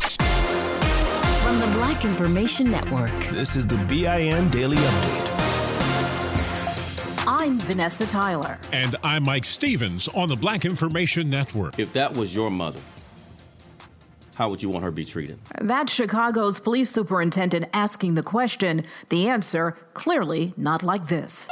From the Black Information Network, this is the BIN Daily Update. I'm Vanessa Tyler. And I'm Mike Stevens on the Black Information Network. If that was your mother, how would you want her to be treated? That's Chicago's police superintendent asking the question. The answer clearly not like this.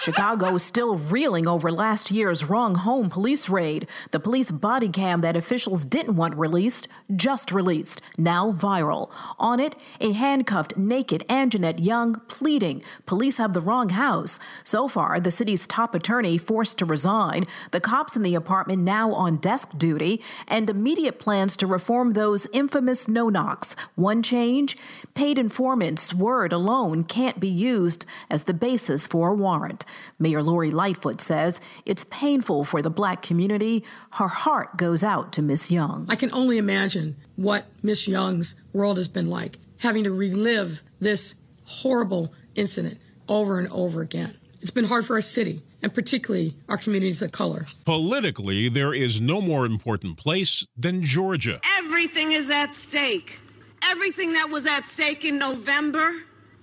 Chicago is still reeling over last year's wrong home police raid. The police body cam that officials didn't want released just released, now viral. On it, a handcuffed, naked Anjanette Young pleading police have the wrong house. So far, the city's top attorney forced to resign, the cops in the apartment now on desk duty, and immediate plans to reform those infamous no knocks. One change paid informants' word alone can't be used as the basis for a warrant. Mayor Lori Lightfoot says it's painful for the black community. Her heart goes out to Miss Young. I can only imagine what Miss Young's world has been like, having to relive this horrible incident over and over again. It's been hard for our city and particularly our communities of color. Politically, there is no more important place than Georgia. Everything is at stake. Everything that was at stake in November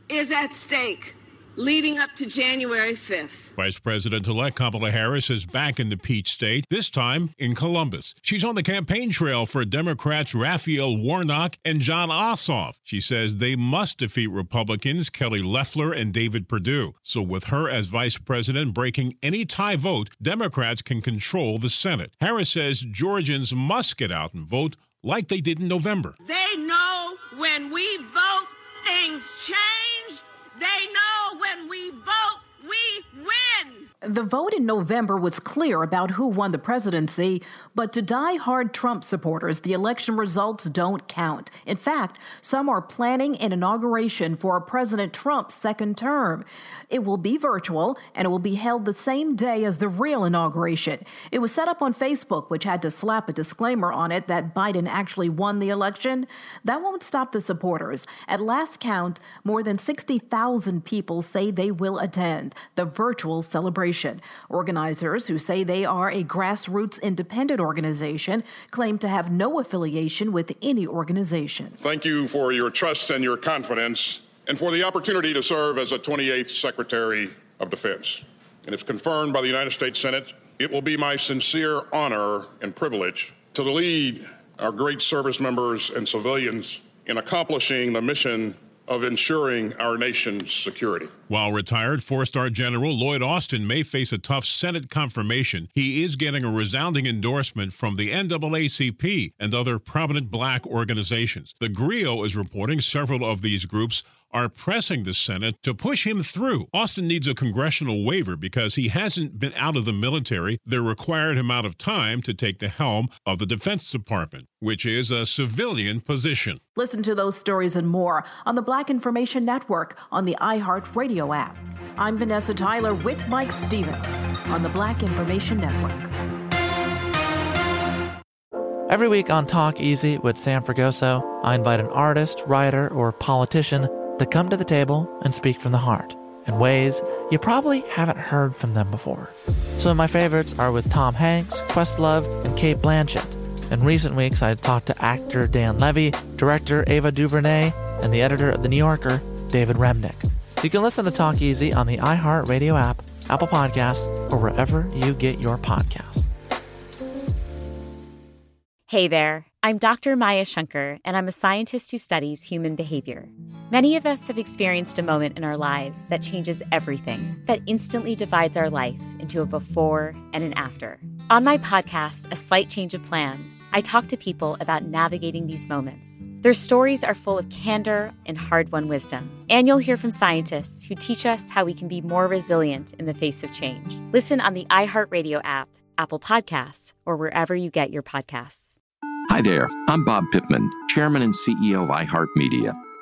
is at stake leading up to January 5th. Vice President elect Kamala Harris is back in the Peach State, this time in Columbus. She's on the campaign trail for Democrats Raphael Warnock and Jon Ossoff. She says they must defeat Republicans Kelly Loeffler and David Perdue. So, with her as vice president breaking any tie vote, Democrats can control the Senate. Harris says Georgians must get out and vote like they did in November. They know when we vote, things change. They know when we vote, we win. The vote in November was clear about who won the presidency, but to die-hard Trump supporters, the election results don't count. In fact, some are planning an inauguration for President Trump's second term. It will be virtual and it will be held the same day as the real inauguration. It was set up on Facebook, which had to slap a disclaimer on it that Biden actually won the election. That won't stop the supporters. At last count, more than 60,000 people say they will attend the virtual celebration. Organizers who say they are a grassroots independent organization claim to have no affiliation with any organization. Thank you for your trust and your confidence and for the opportunity to serve as a 28th Secretary of Defense. And if confirmed by the United States Senate, it will be my sincere honor and privilege to lead our great service members and civilians in accomplishing the mission of ensuring our nation's security. While retired four star General Lloyd Austin may face a tough Senate confirmation, he is getting a resounding endorsement from the NAACP and other prominent black organizations. The GRIO is reporting several of these groups are pressing the Senate to push him through. Austin needs a congressional waiver because he hasn't been out of the military the required amount of time to take the helm of the Defense Department, which is a civilian position. Listen to those stories and more on the Black Information Network on the iHeartRadio app. I'm Vanessa Tyler with Mike Stevens on the Black Information Network. Every week on Talk Easy with Sam Fragoso, I invite an artist, writer, or politician to come to the table and speak from the heart in ways you probably haven't heard from them before. Some of my favorites are with Tom Hanks, Questlove, and Cate Blanchett. In recent weeks, I talked to actor Dan Levy, director Ava DuVernay, and the editor of The New Yorker, David Remnick. You can listen to Talk Easy on the iHeartRadio app, Apple Podcasts, or wherever you get your podcasts. Hey there, I'm Dr. Maya Shankar, and I'm a scientist who studies human behavior. Many of us have experienced a moment in our lives that changes everything, that instantly divides our life into a before and an after. On my podcast, A Slight Change of Plans, I talk to people about navigating these moments. Their stories are full of candor and hard won wisdom. And you'll hear from scientists who teach us how we can be more resilient in the face of change. Listen on the iHeartRadio app, Apple Podcasts, or wherever you get your podcasts. Hi there, I'm Bob Pittman, Chairman and CEO of iHeartMedia.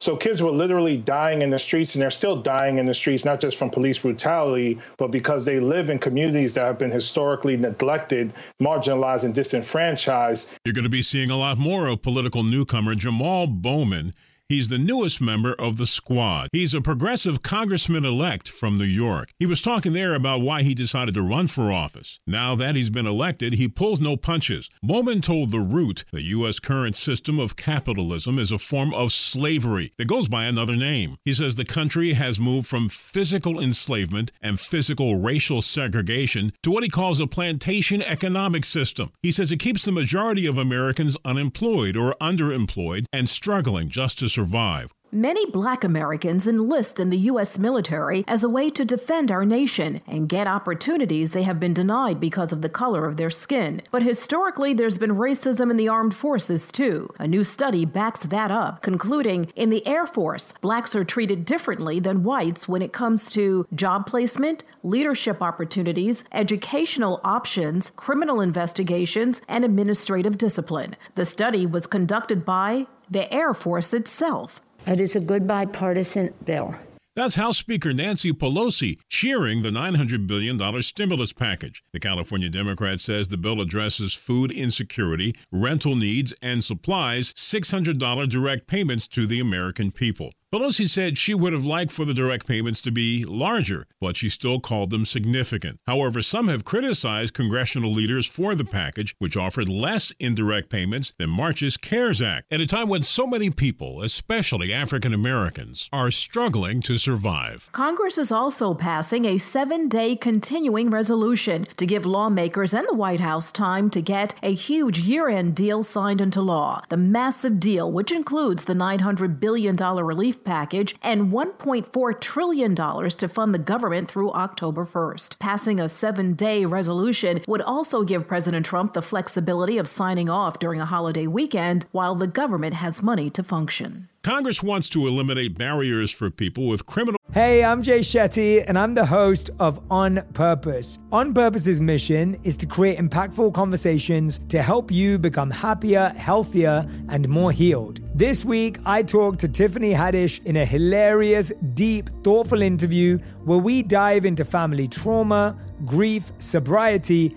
So kids were literally dying in the streets, and they're still dying in the streets, not just from police brutality, but because they live in communities that have been historically neglected, marginalized, and disenfranchised. You're going to be seeing a lot more of political newcomer Jamal Bowman. He's the newest member of the squad. He's a progressive congressman elect from New York. He was talking there about why he decided to run for office. Now that he's been elected, he pulls no punches. Bowman told The Root the U.S. current system of capitalism is a form of slavery that goes by another name. He says the country has moved from physical enslavement and physical racial segregation to what he calls a plantation economic system. He says it keeps the majority of Americans unemployed or underemployed and struggling just to survive. Many black Americans enlist in the U.S. military as a way to defend our nation and get opportunities they have been denied because of the color of their skin. But historically, there's been racism in the armed forces, too. A new study backs that up, concluding in the Air Force, blacks are treated differently than whites when it comes to job placement, leadership opportunities, educational options, criminal investigations, and administrative discipline. The study was conducted by the Air Force itself. It is a good bipartisan bill. That's House Speaker Nancy Pelosi cheering the $900 billion stimulus package. The California Democrat says the bill addresses food insecurity, rental needs, and supplies $600 direct payments to the American people. Pelosi said she would have liked for the direct payments to be larger, but she still called them significant. However, some have criticized congressional leaders for the package, which offered less indirect payments than March's CARES Act, at a time when so many people, especially African Americans, are struggling to survive. Congress is also passing a seven day continuing resolution to give lawmakers and the White House time to get a huge year end deal signed into law. The massive deal, which includes the $900 billion relief package and $1.4 trillion to fund the government through October 1st. Passing a seven day resolution would also give President Trump the flexibility of signing off during a holiday weekend while the government has money to function. Congress wants to eliminate barriers for people with criminal. Hey, I'm Jay Shetty, and I'm the host of On Purpose. On Purpose's mission is to create impactful conversations to help you become happier, healthier, and more healed. This week, I talked to Tiffany Haddish in a hilarious, deep, thoughtful interview where we dive into family trauma, grief, sobriety,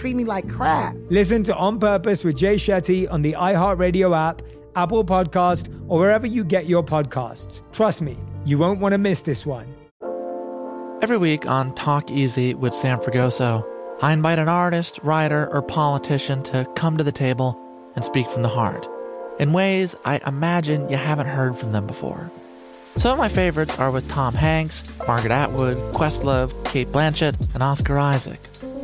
treat me like crap. Listen to On Purpose with Jay Shetty on the iHeartRadio app, Apple Podcast, or wherever you get your podcasts. Trust me, you won't want to miss this one. Every week on Talk Easy with Sam Fragoso, I invite an artist, writer, or politician to come to the table and speak from the heart in ways I imagine you haven't heard from them before. Some of my favorites are with Tom Hanks, Margaret Atwood, Questlove, Cate Blanchett, and Oscar Isaac.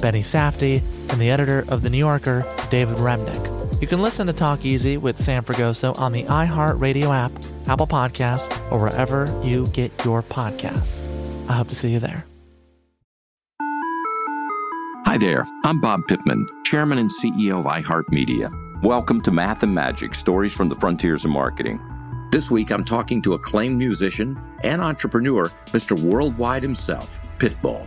Benny Safdie, and the editor of The New Yorker, David Remnick. You can listen to Talk Easy with Sam Fragoso on the iHeartRadio app, Apple Podcasts, or wherever you get your podcasts. I hope to see you there. Hi there, I'm Bob Pittman, Chairman and CEO of iHeartMedia. Welcome to Math and Magic Stories from the Frontiers of Marketing. This week, I'm talking to acclaimed musician and entrepreneur, Mr. Worldwide himself, Pitbull.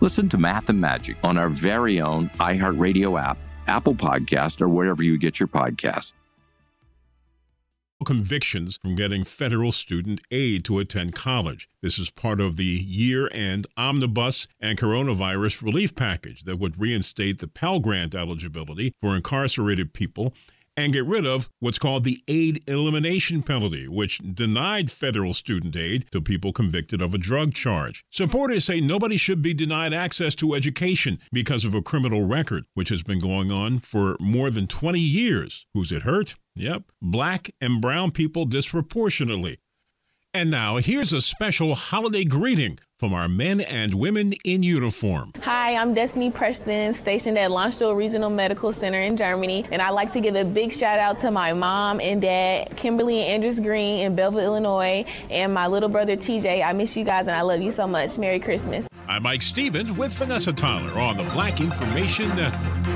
Listen to Math and Magic on our very own iHeartRadio app, Apple Podcast, or wherever you get your podcasts. Convictions from getting federal student aid to attend college. This is part of the year end omnibus and coronavirus relief package that would reinstate the Pell Grant eligibility for incarcerated people and get rid of what's called the aid elimination penalty, which denied federal student aid to people convicted of a drug charge. Supporters say nobody should be denied access to education because of a criminal record, which has been going on for more than 20 years. Who's it hurt? Yep, black and brown people disproportionately. And now, here's a special holiday greeting from our men and women in uniform. Hi, I'm Destiny Preston, stationed at Landstuhl Regional Medical Center in Germany, and I'd like to give a big shout out to my mom and dad, Kimberly and Andrews Green in Belleville, Illinois, and my little brother TJ. I miss you guys and I love you so much. Merry Christmas. I'm Mike Stevens with Vanessa Tyler on the Black Information Network.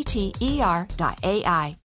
O-T-T-E-R.ai.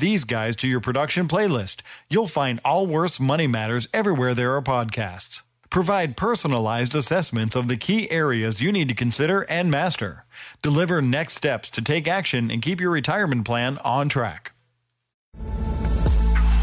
these guys to your production playlist. You'll find all Allworth's Money Matters everywhere there are podcasts. Provide personalized assessments of the key areas you need to consider and master. Deliver next steps to take action and keep your retirement plan on track.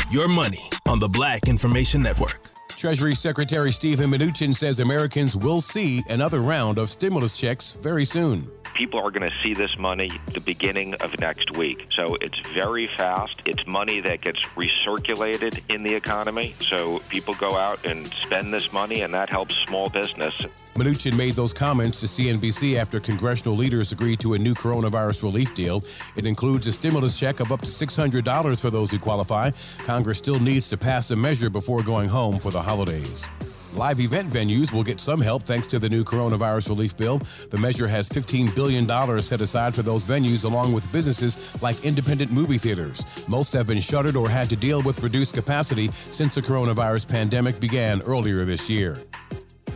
Your money on the Black Information Network. Treasury Secretary Steven Mnuchin says Americans will see another round of stimulus checks very soon people are going to see this money the beginning of next week. So it's very fast. It's money that gets recirculated in the economy. So people go out and spend this money, and that helps small business. Mnuchin made those comments to CNBC after congressional leaders agreed to a new coronavirus relief deal. It includes a stimulus check of up to $600 for those who qualify. Congress still needs to pass a measure before going home for the holidays. Live event venues will get some help thanks to the new coronavirus relief bill. The measure has $15 billion set aside for those venues, along with businesses like independent movie theaters. Most have been shuttered or had to deal with reduced capacity since the coronavirus pandemic began earlier this year.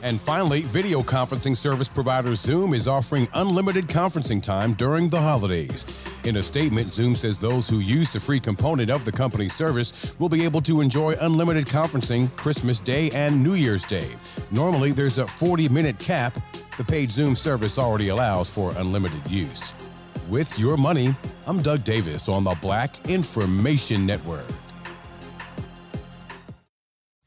And finally, video conferencing service provider Zoom is offering unlimited conferencing time during the holidays. In a statement, Zoom says those who use the free component of the company's service will be able to enjoy unlimited conferencing Christmas Day and New Year's Day. Normally, there's a 40 minute cap. The paid Zoom service already allows for unlimited use. With your money, I'm Doug Davis on the Black Information Network.